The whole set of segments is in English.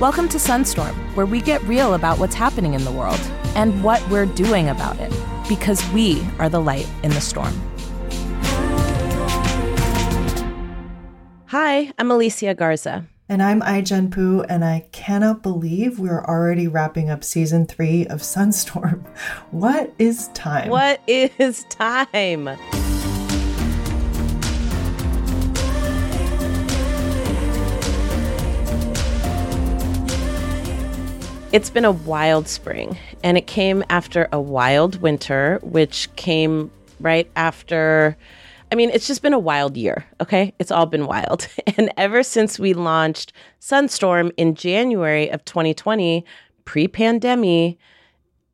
Welcome to Sunstorm, where we get real about what's happening in the world and what we're doing about it, because we are the light in the storm. Hi, I'm Alicia Garza. And I'm Ai-jen Poo, and I cannot believe we're already wrapping up season three of Sunstorm. What is time? What is time? It's been a wild spring, and it came after a wild winter, which came right after. I mean, it's just been a wild year, okay? It's all been wild. And ever since we launched Sunstorm in January of 2020, pre pandemic,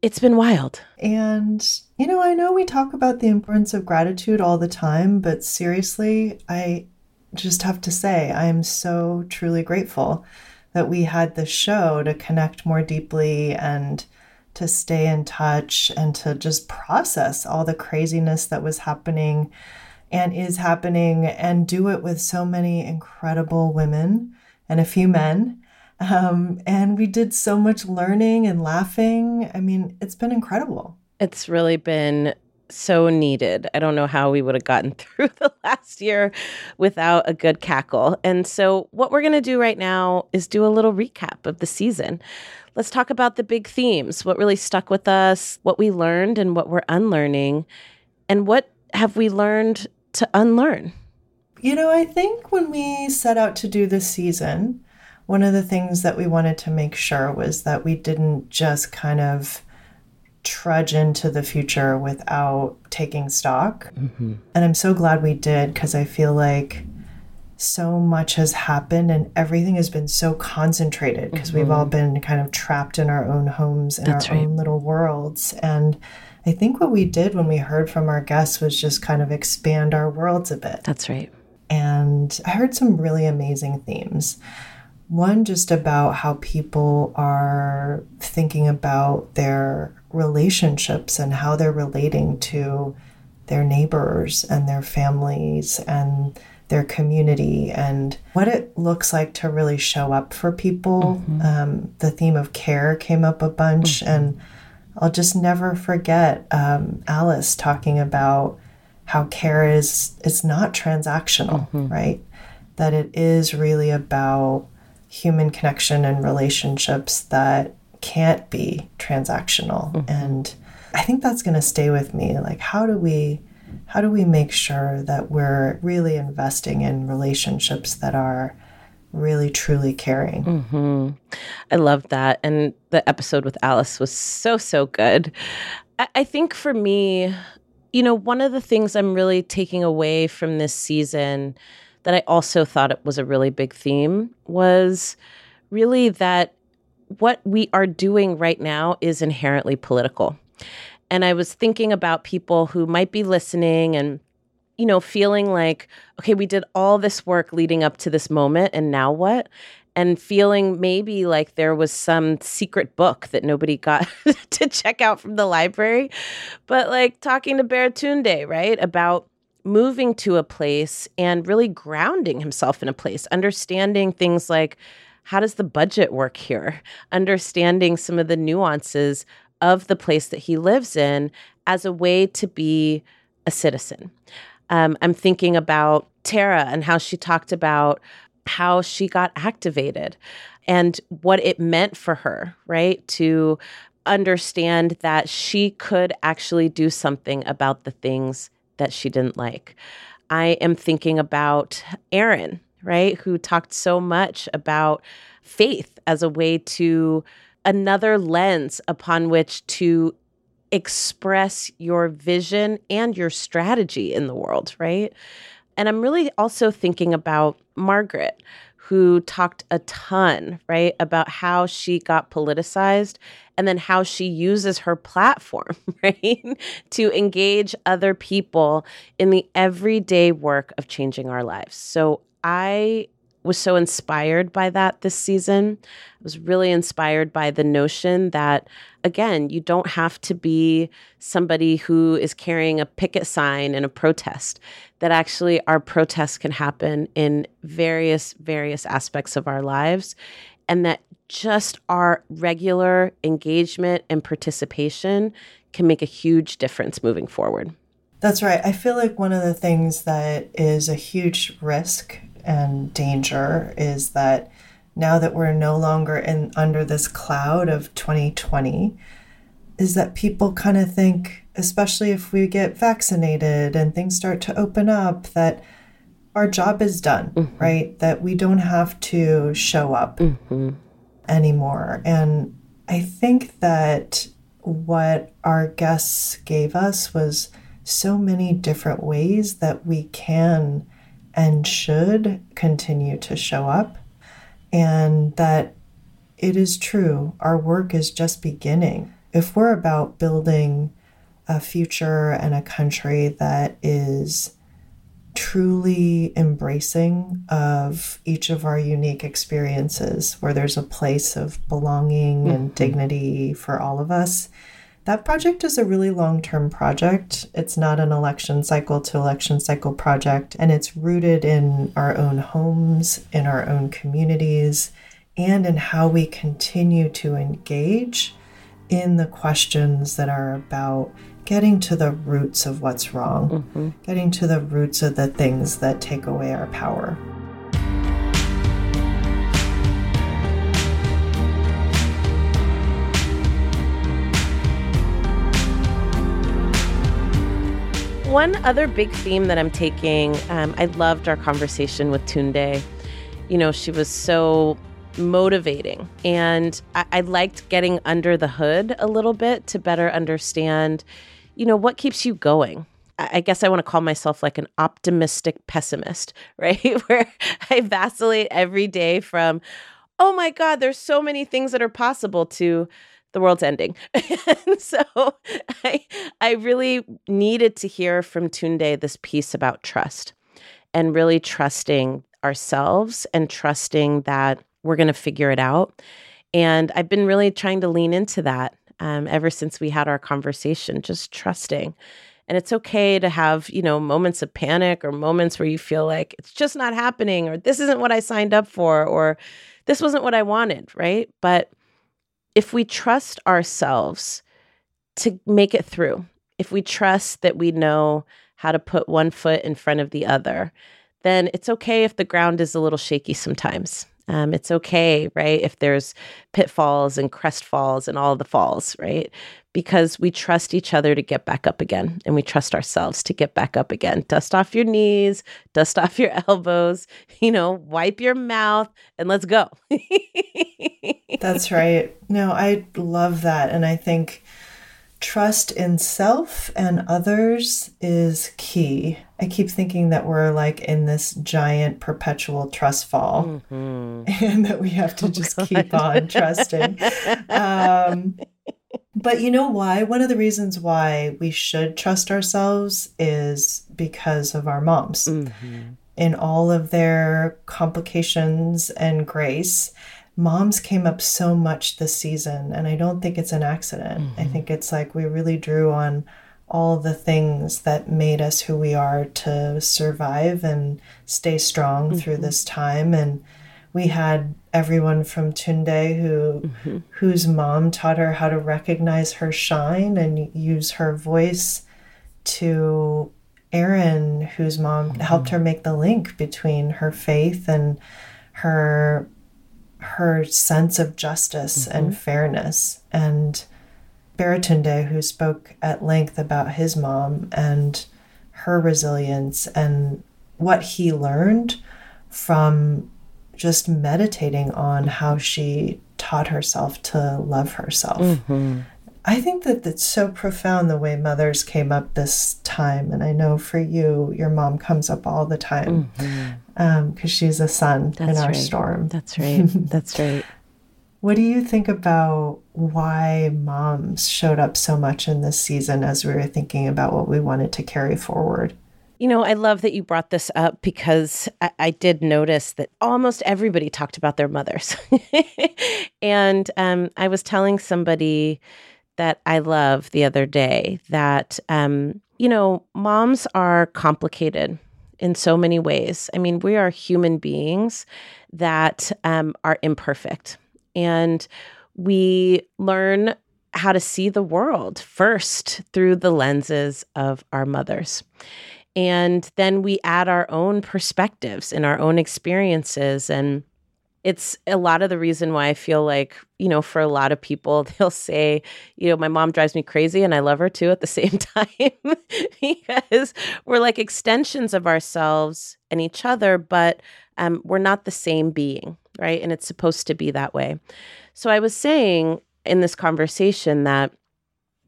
it's been wild. And, you know, I know we talk about the importance of gratitude all the time, but seriously, I just have to say, I am so truly grateful that we had the show to connect more deeply and to stay in touch and to just process all the craziness that was happening and is happening and do it with so many incredible women and a few men. Um, and we did so much learning and laughing. I mean, it's been incredible. It's really been so needed. I don't know how we would have gotten through the last year without a good cackle. And so, what we're going to do right now is do a little recap of the season. Let's talk about the big themes, what really stuck with us, what we learned and what we're unlearning, and what have we learned to unlearn. You know, I think when we set out to do this season, one of the things that we wanted to make sure was that we didn't just kind of trudge into the future without taking stock. Mm-hmm. And I'm so glad we did because I feel like so much has happened and everything has been so concentrated because mm-hmm. we've all been kind of trapped in our own homes in That's our right. own little worlds. And I think what we did when we heard from our guests was just kind of expand our worlds a bit. That's right. And I heard some really amazing themes. One just about how people are thinking about their relationships and how they're relating to their neighbors and their families and their community and what it looks like to really show up for people. Mm-hmm. Um, the theme of care came up a bunch, mm-hmm. and I'll just never forget um, Alice talking about how care is it's not transactional, mm-hmm. right? That it is really about human connection and relationships that can't be transactional. Mm-hmm. and i think that's going to stay with me. Like how do we how do we make sure that we're really investing in relationships that are really truly caring? Mm-hmm. i love that. And the episode with alice was so so good. I-, I think for me you know one of the things i'm really taking away from this season that i also thought it was a really big theme was really that what we are doing right now is inherently political. And I was thinking about people who might be listening and you know, feeling like, okay, we did all this work leading up to this moment, and now what? And feeling maybe like there was some secret book that nobody got to check out from the library. But like talking to Baratunde, right, about moving to a place and really grounding himself in a place, understanding things like how does the budget work here? Understanding some of the nuances of the place that he lives in as a way to be a citizen. Um, I'm thinking about Tara and how she talked about how she got activated and what it meant for her, right? To understand that she could actually do something about the things that she didn't like. I am thinking about Erin right? Who talked so much about faith as a way to another lens upon which to express your vision and your strategy in the world, right? And I'm really also thinking about Margaret, who talked a ton, right, about how she got politicized and then how she uses her platform, right, to engage other people in the everyday work of changing our lives. So I was so inspired by that this season. I was really inspired by the notion that, again, you don't have to be somebody who is carrying a picket sign in a protest, that actually our protests can happen in various, various aspects of our lives. And that just our regular engagement and participation can make a huge difference moving forward. That's right. I feel like one of the things that is a huge risk and danger is that now that we're no longer in under this cloud of 2020 is that people kind of think especially if we get vaccinated and things start to open up that our job is done, mm-hmm. right? That we don't have to show up mm-hmm. anymore. And I think that what our guests gave us was so many different ways that we can and should continue to show up, and that it is true, our work is just beginning. If we're about building a future and a country that is truly embracing of each of our unique experiences, where there's a place of belonging mm-hmm. and dignity for all of us. That project is a really long term project. It's not an election cycle to election cycle project, and it's rooted in our own homes, in our own communities, and in how we continue to engage in the questions that are about getting to the roots of what's wrong, mm-hmm. getting to the roots of the things that take away our power. One other big theme that I'm taking, um, I loved our conversation with Tunde. You know, she was so motivating. And I, I, liked getting under the hood a little bit to better understand you know, what keeps you going? I guess I want to call myself like an optimistic pessimist, right? Where I vacillate every day from, oh my God, there's so many things that are possible to the world's ending. and so I I really needed to hear from Tunde this piece about trust and really trusting ourselves and trusting that we're going to figure it out. And I've been really trying to lean into that um, ever since we had our conversation, just trusting. And it's okay to have, you know, moments of panic or moments where you feel like it's just not happening or this isn't what I signed up for or this wasn't what I wanted, right? But if we trust ourselves to make it through, if we trust that we know how to put one foot in front of the other, then it's okay if the ground is a little shaky sometimes. Um, it's okay, right? If there's pitfalls and crest falls and all the falls, right? Because we trust each other to get back up again and we trust ourselves to get back up again. Dust off your knees, dust off your elbows, you know, wipe your mouth and let's go. That's right. No, I love that. And I think trust in self and others is key. I keep thinking that we're like in this giant perpetual trust fall mm-hmm. and that we have to oh, just God. keep on trusting. um, but you know why? One of the reasons why we should trust ourselves is because of our moms. Mm-hmm. In all of their complications and grace, moms came up so much this season and i don't think it's an accident mm-hmm. i think it's like we really drew on all the things that made us who we are to survive and stay strong mm-hmm. through this time and we had everyone from Tunde who mm-hmm. whose mom taught her how to recognize her shine and use her voice to Erin whose mom mm-hmm. helped her make the link between her faith and her her sense of justice mm-hmm. and fairness. And Baratunde, who spoke at length about his mom and her resilience and what he learned from just meditating on how she taught herself to love herself. Mm-hmm. I think that it's so profound the way mothers came up this time. And I know for you, your mom comes up all the time because um, she's a sun That's in our right. storm. That's right. That's right. what do you think about why moms showed up so much in this season as we were thinking about what we wanted to carry forward? You know, I love that you brought this up because I, I did notice that almost everybody talked about their mothers. and um, I was telling somebody that I love the other day that, um, you know, moms are complicated in so many ways. I mean, we are human beings that um, are imperfect. And we learn how to see the world first through the lenses of our mothers. And then we add our own perspectives and our own experiences. And it's a lot of the reason why I feel like, you know, for a lot of people, they'll say, you know, my mom drives me crazy and I love her too at the same time because we're like extensions of ourselves and each other, but um, we're not the same being, right? And it's supposed to be that way. So I was saying in this conversation that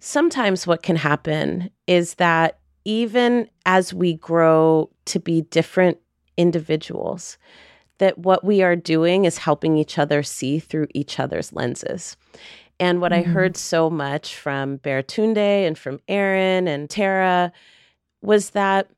sometimes what can happen is that even as we grow to be different individuals, that what we are doing is helping each other see through each other's lenses. And what mm-hmm. I heard so much from Baratunde and from Erin and Tara was that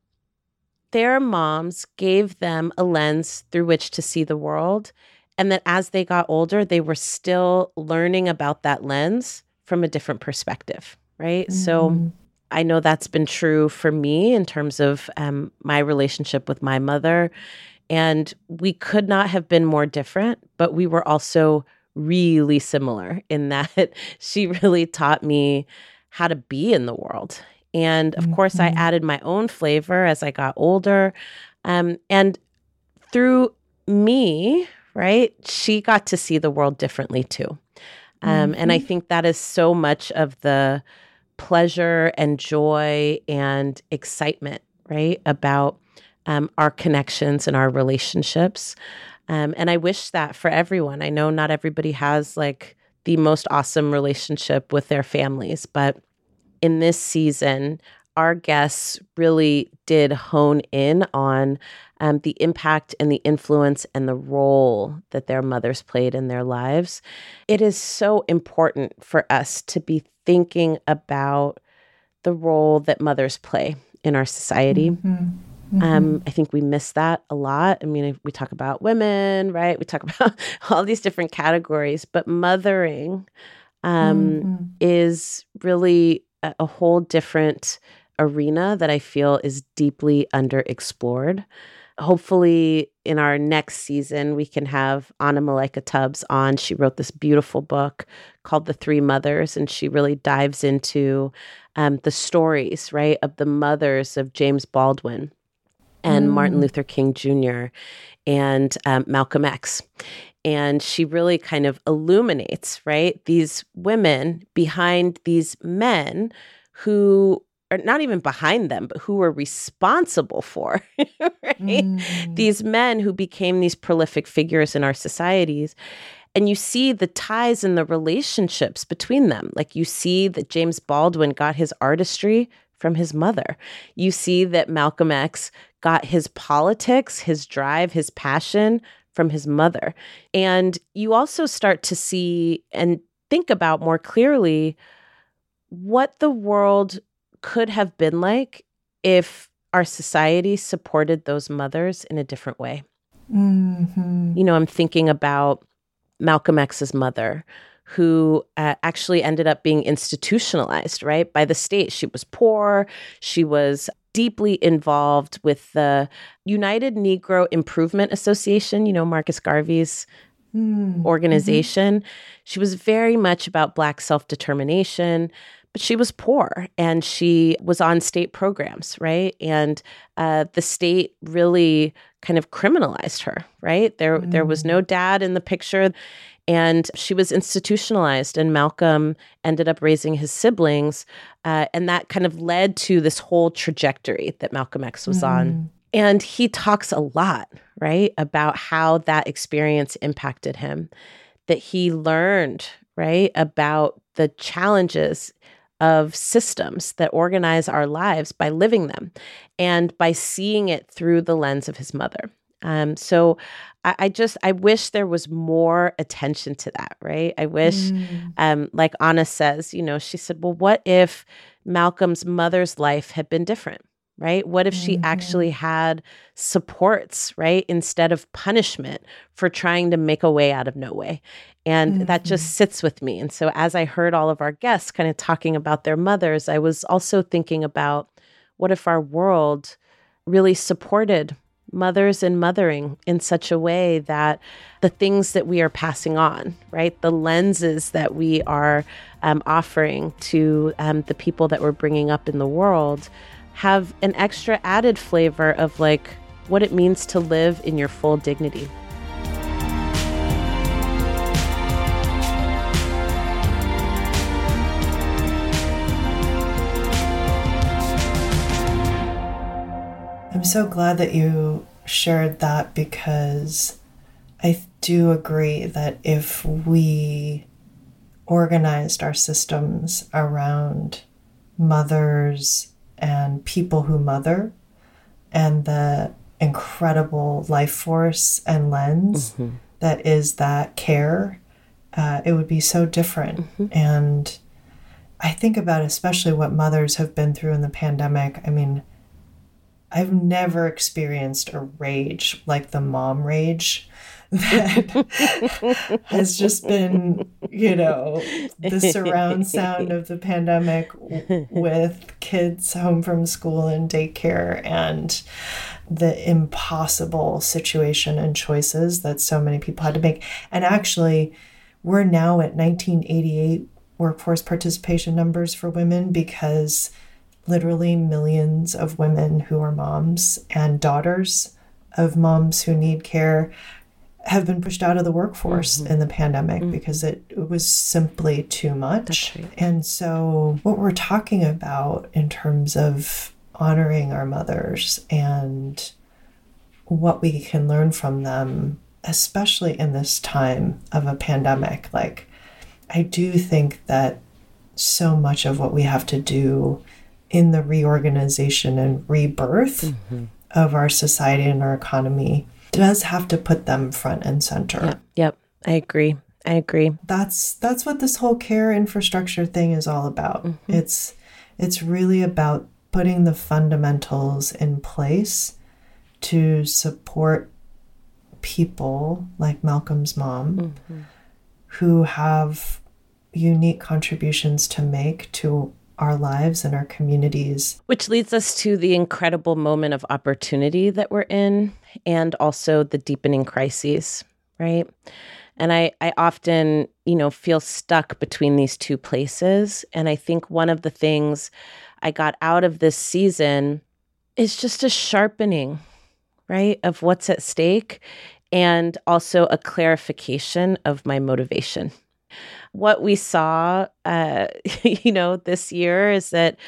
their moms gave them a lens through which to see the world and that as they got older, they were still learning about that lens from a different perspective, right? Mm-hmm. So I know that's been true for me in terms of um, my relationship with my mother. And we could not have been more different, but we were also really similar in that she really taught me how to be in the world. And of mm-hmm. course, I mm-hmm. added my own flavor as I got older. Um, and through me right? She got to see the world differently too. Um, mm-hmm. And I mm-hmm. think that is so much of the pleasure and joy and excitement, right? About um, our connections and our relationships. Um, and I wish that for everyone. I know not everybody has like the most awesome relationship with their families, but in this season, our guests really did hone in on um, the impact and the influence and the role that their mothers played in their lives. It is so important for us to be thinking about the role that mothers play in our society. Mm-hmm. Mm-hmm. Um, I think we miss that a lot. I mean, we talk about women, right? We talk about all these different categories, but mothering um, mm-hmm. is really a, a whole different arena that I feel is deeply underexplored. Hopefully, in our next season, we can have Anna Malaika Tubbs on. She wrote this beautiful book called The Three Mothers, and she really dives into um, the stories, right, of the mothers of James Baldwin and mm. Martin Luther King Jr. and um, Malcolm X. And she really kind of illuminates, right, these women behind these men who or not even behind them, but who were responsible for right? mm. these men who became these prolific figures in our societies. And you see the ties and the relationships between them. Like you see that James Baldwin got his artistry from his mother. You see that Malcolm X got his politics, his drive, his passion from his mother. And you also start to see and think about more clearly what the world could have been like if our society supported those mothers in a different way. Mm-hmm. You know, I'm thinking about Malcolm X's mother, who uh, actually ended up being institutionalized, right, by the state. She was poor. She was deeply involved with the United Negro Improvement Association, you know, Marcus Garvey's mm-hmm. organization. She was very much about Black self determination but she was poor and she was on state programs, right? And uh, the state really kind of criminalized her, right? There, mm. there was no mm. dad in the picture, and she was institutionalized. And Malcolm ended up raising his siblings, uh, and that kind of led to this whole trajectory that Malcolm X was mm. on. And he talks a lot, right, about how that experience impacted him, that he learned, right, about the challenges of systems that organize our lives by living them and by seeing it through the lens of his mother. Um, so I, I, just I wish there was more attention to that, right? I wish, mm. um, like Anna says, you know, she said, well, what if Malcolm's mother's life had been different? Right? What if she mm-hmm. actually had supports, right? Instead of punishment for trying to make a way out of no way. And mm-hmm. that just sits with me. And so as I heard all of our guests kind of talking about their mothers, I was also thinking about what if our world really supported mothers and mothering in such a way that the things that we are passing on, right, the lenses that we are um, offering to um, the people that we're bringing up in the world have an extra added flavor of like what it means to live in your full dignity. I'm so glad that you shared that because I do agree that if we organized our systems around mothers and people who mother and the incredible life force and lens mm-hmm. that is that care, uh, it would be so different. Mm-hmm. And I think about especially what mothers have been through in the pandemic. I mean, I've never experienced a rage like the mom rage that has just been, you know, the surround sound of the pandemic with kids home from school and daycare and the impossible situation and choices that so many people had to make. And actually, we're now at 1988 workforce participation numbers for women because literally millions of women who are moms and daughters of moms who need care have been pushed out of the workforce mm-hmm. in the pandemic mm-hmm. because it, it, was simply too much. Right. And so, what we're talking about in terms of honoring our mothers and what we can learn from them, especially in this time of a pandemic, like, I do think that so much of what we have to do in the reorganization and rebirth mm-hmm. of our society and our economy does have to put them front and center. Yep, yep. I agree. I agree. That's that's what this whole care infrastructure thing is all about. Mm-hmm. It's it's really about putting the fundamentals in place to support people like Malcolm's mom mm-hmm. who have unique contributions to make to our lives and our communities. Which leads us to the incredible moment of opportunity that we're in and also the deepening crises, right? And I, I often, you know, feel stuck between these two places. And I think one of the things I got out of this season is just a sharpening, right, of what's at stake and also a clarification of my motivation what we saw, uh, you know, this year is that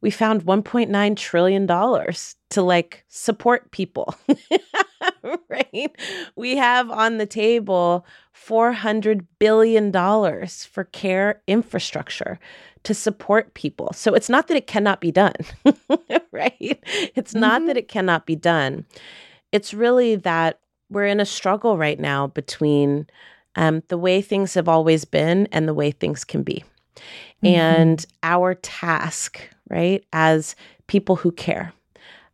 we found 1.9 trillion dollars to like support people. right? We have on the table 400 billion dollars for care infrastructure to support people. So it's not that it cannot be done, right? It's mm-hmm. not that it cannot be done. It's really that we're in a struggle right now between um, the way things have always been and the way things can be. Mm-hmm. And our task, right, as people who care,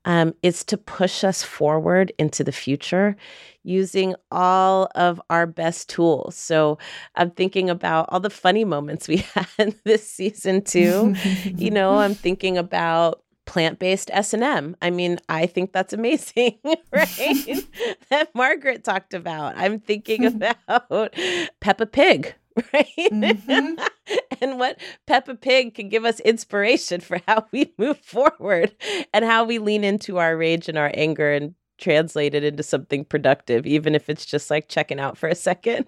um, is to push us forward into the future using all of our best tools. So I'm thinking about all the funny moments we had this season too. you know, I'm thinking about plant-based S&M. I mean, I think that's amazing, right? that Margaret talked about. I'm thinking about Peppa Pig, right? Mm-hmm. and what Peppa Pig can give us inspiration for how we move forward and how we lean into our rage and our anger and translate it into something productive, even if it's just like checking out for a 2nd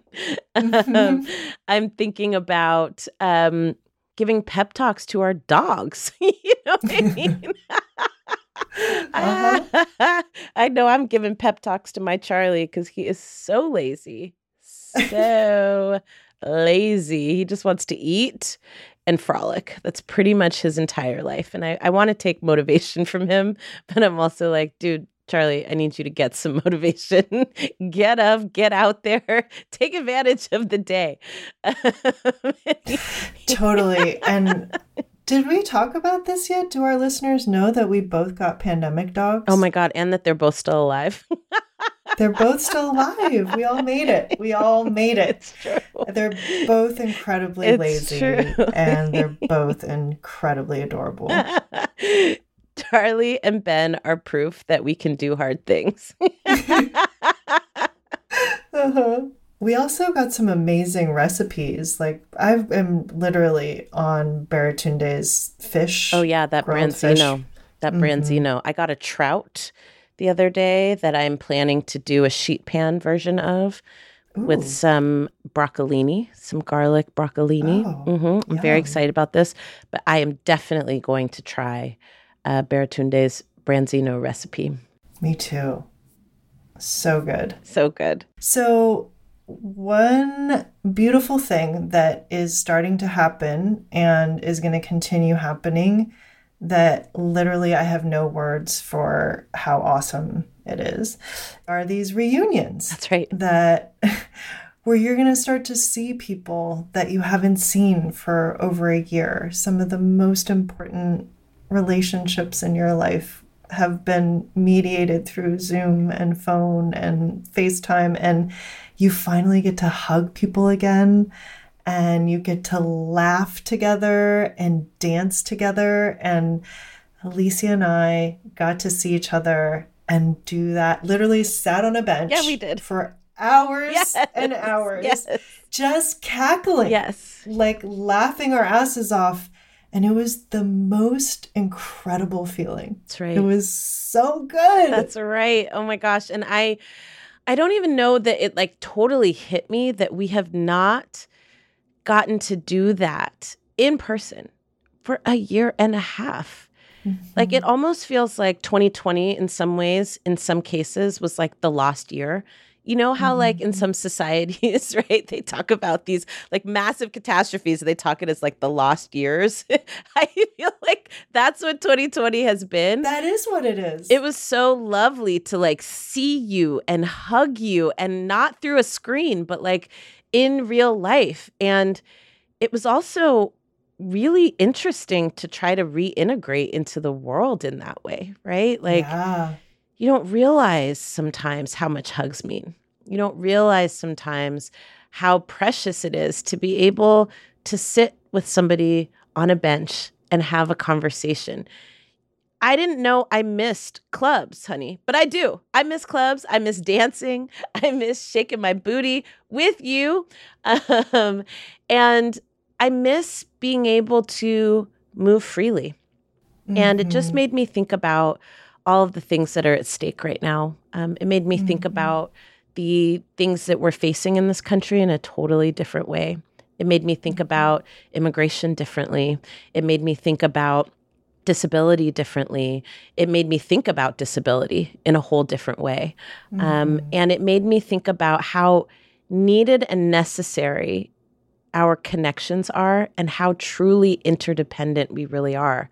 mm-hmm. um, I'm thinking about um, giving pep talks to our dogs. you know what I mean? uh-huh. I know I'm giving pep talks to my Charlie because he is so lazy. So lazy. He just wants to eat and frolic. That's pretty much his entire life. And I, I want to take motivation from him, but I'm also like, dude, Charlie, I need you to get some motivation. get up, get out there, take advantage of the day. totally. And did we talk about this yet? Do our listeners know that we both got pandemic dogs? Oh my God. And that they're both still alive. they're both still alive. We all made it. We all made it. They're both incredibly it's lazy true. and they're both incredibly adorable Charlie and Ben are proof that we can do hard things. uh-huh. We also got some amazing recipes. Like I am literally on Baratunde's fish. Oh yeah, that branzino. Fish. That mm-hmm. branzino. I got a trout the other day that I'm planning to do a sheet pan version of. Ooh. with some broccolini, some garlic broccolini. Oh, mm-hmm. I'm very excited about this, but I am definitely going to try uh, Baratunde's Branzino recipe. Me too. So good. So good. So, one beautiful thing that is starting to happen and is going to continue happening that literally I have no words for how awesome it is are these reunions. That's right. That where you're going to start to see people that you haven't seen for over a year. Some of the most important relationships in your life have been mediated through Zoom and phone and FaceTime and you finally get to hug people again and you get to laugh together and dance together and Alicia and I got to see each other and do that. Literally sat on a bench. Yeah, we did. For hours yes. and hours. Yes. Just cackling. Yes. Like laughing our asses off. And it was the most incredible feeling. That's right. It was so good. That's right. Oh my gosh. And I I don't even know that it like totally hit me that we have not gotten to do that in person for a year and a half. Mm-hmm. Like it almost feels like 2020 in some ways, in some cases, was like the lost year. You know how, mm-hmm. like, in mm-hmm. some societies, right, they talk about these like massive catastrophes, they talk it as like the lost years. I feel like that's what 2020 has been. That is what it is. It was so lovely to like see you and hug you and not through a screen, but like in real life. And it was also really interesting to try to reintegrate into the world in that way, right? Like, yeah. You don't realize sometimes how much hugs mean. You don't realize sometimes how precious it is to be able to sit with somebody on a bench and have a conversation. I didn't know I missed clubs, honey, but I do. I miss clubs. I miss dancing. I miss shaking my booty with you. Um, and I miss being able to move freely. Mm-hmm. And it just mm-hmm. made me think about all of the things that are at stake right now. Um, it made me mm-hmm. think about the things that we're facing in this country in a totally different way. It made me think mm-hmm. about immigration differently. It made me think about disability differently. It made me think about disability in a whole different way. Um, mm-hmm. Um, and it made me think about how needed and necessary our connections are and how truly interdependent we really are.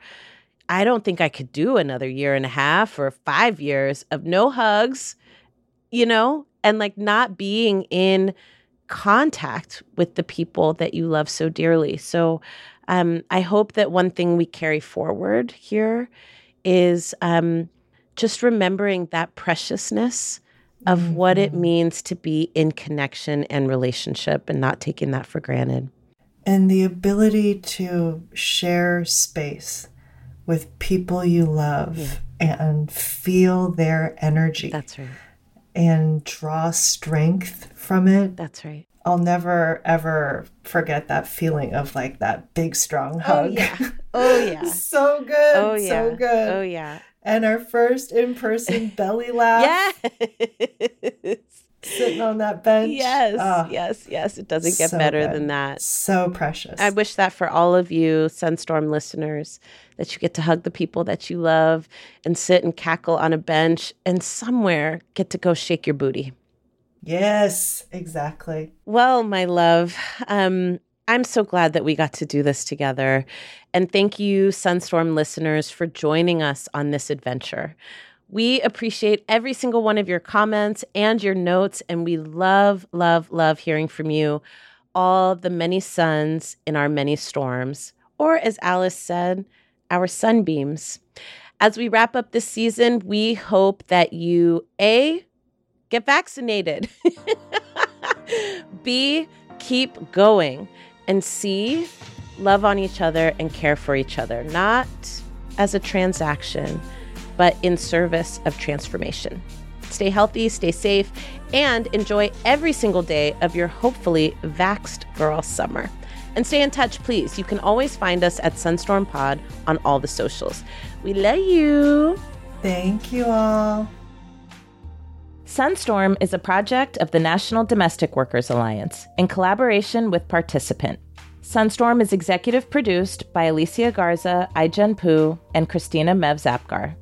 I don't think I could do another year and a half or five years of no hugs, you know, and like not being in contact with the people that you love so dearly. So um, I hope that one thing we carry forward here is um, just remembering that preciousness of mm-hmm. what it mm-hmm. means to be in connection and relationship and not taking that for granted. And the ability to share space with people you love yeah. and feel their energy. That's right. And draw strength from it. That's right. I'll never ever forget that feeling of like that big strong oh, hug. Oh yeah. Oh yeah. so good. Oh yeah. So good. Oh yeah and our first in person belly laugh. Yes. Sitting on that bench. Yes. Oh, yes. Yes. It doesn't get so better good. than that. So precious. I wish that for all of you Sunstorm listeners, that you get to hug the people that you love and sit and cackle on a bench and somewhere get to go shake your booty. Yes, exactly. Well, my love, um, I'm so glad that we got to do this together. And thank you, Sunstorm listeners, for joining us on this adventure. We appreciate every single one of your comments and your notes, and we love, love, love hearing from you. All the many suns in our many storms, or as Alice said, our sunbeams. As we wrap up this season, we hope that you A, get vaccinated, B, keep going and C, love on each other and care for each other, not as a transaction, but in service of transformation. Stay healthy, stay safe, and enjoy every single day of your hopefully vaxed girl summer. And stay in touch, please. You can always find us at Sunstorm Pod on all the socials. We love you. Thank you all. Sunstorm is a project of the National Domestic Workers Alliance in collaboration with Participant. Sunstorm is executive produced by Alicia Garza, Ai-jen Poo, and Christina Mev Zapgar.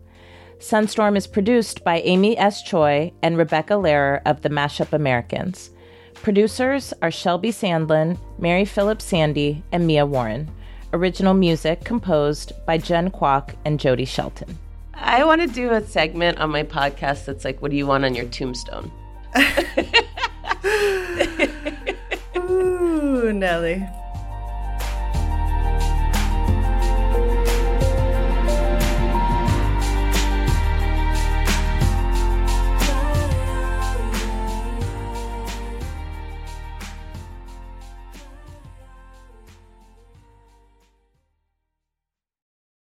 Sunstorm is produced by Amy S. Choi and Rebecca Lehrer of the Mashup Americans. Producers are Shelby Sandlin, Mary Phillips Sandy, and Mia Warren. Original music composed by Jen Kwok and Jody Shelton. I want to do a segment on my podcast that's like, what do you want on your tombstone? Ooh, Nelly.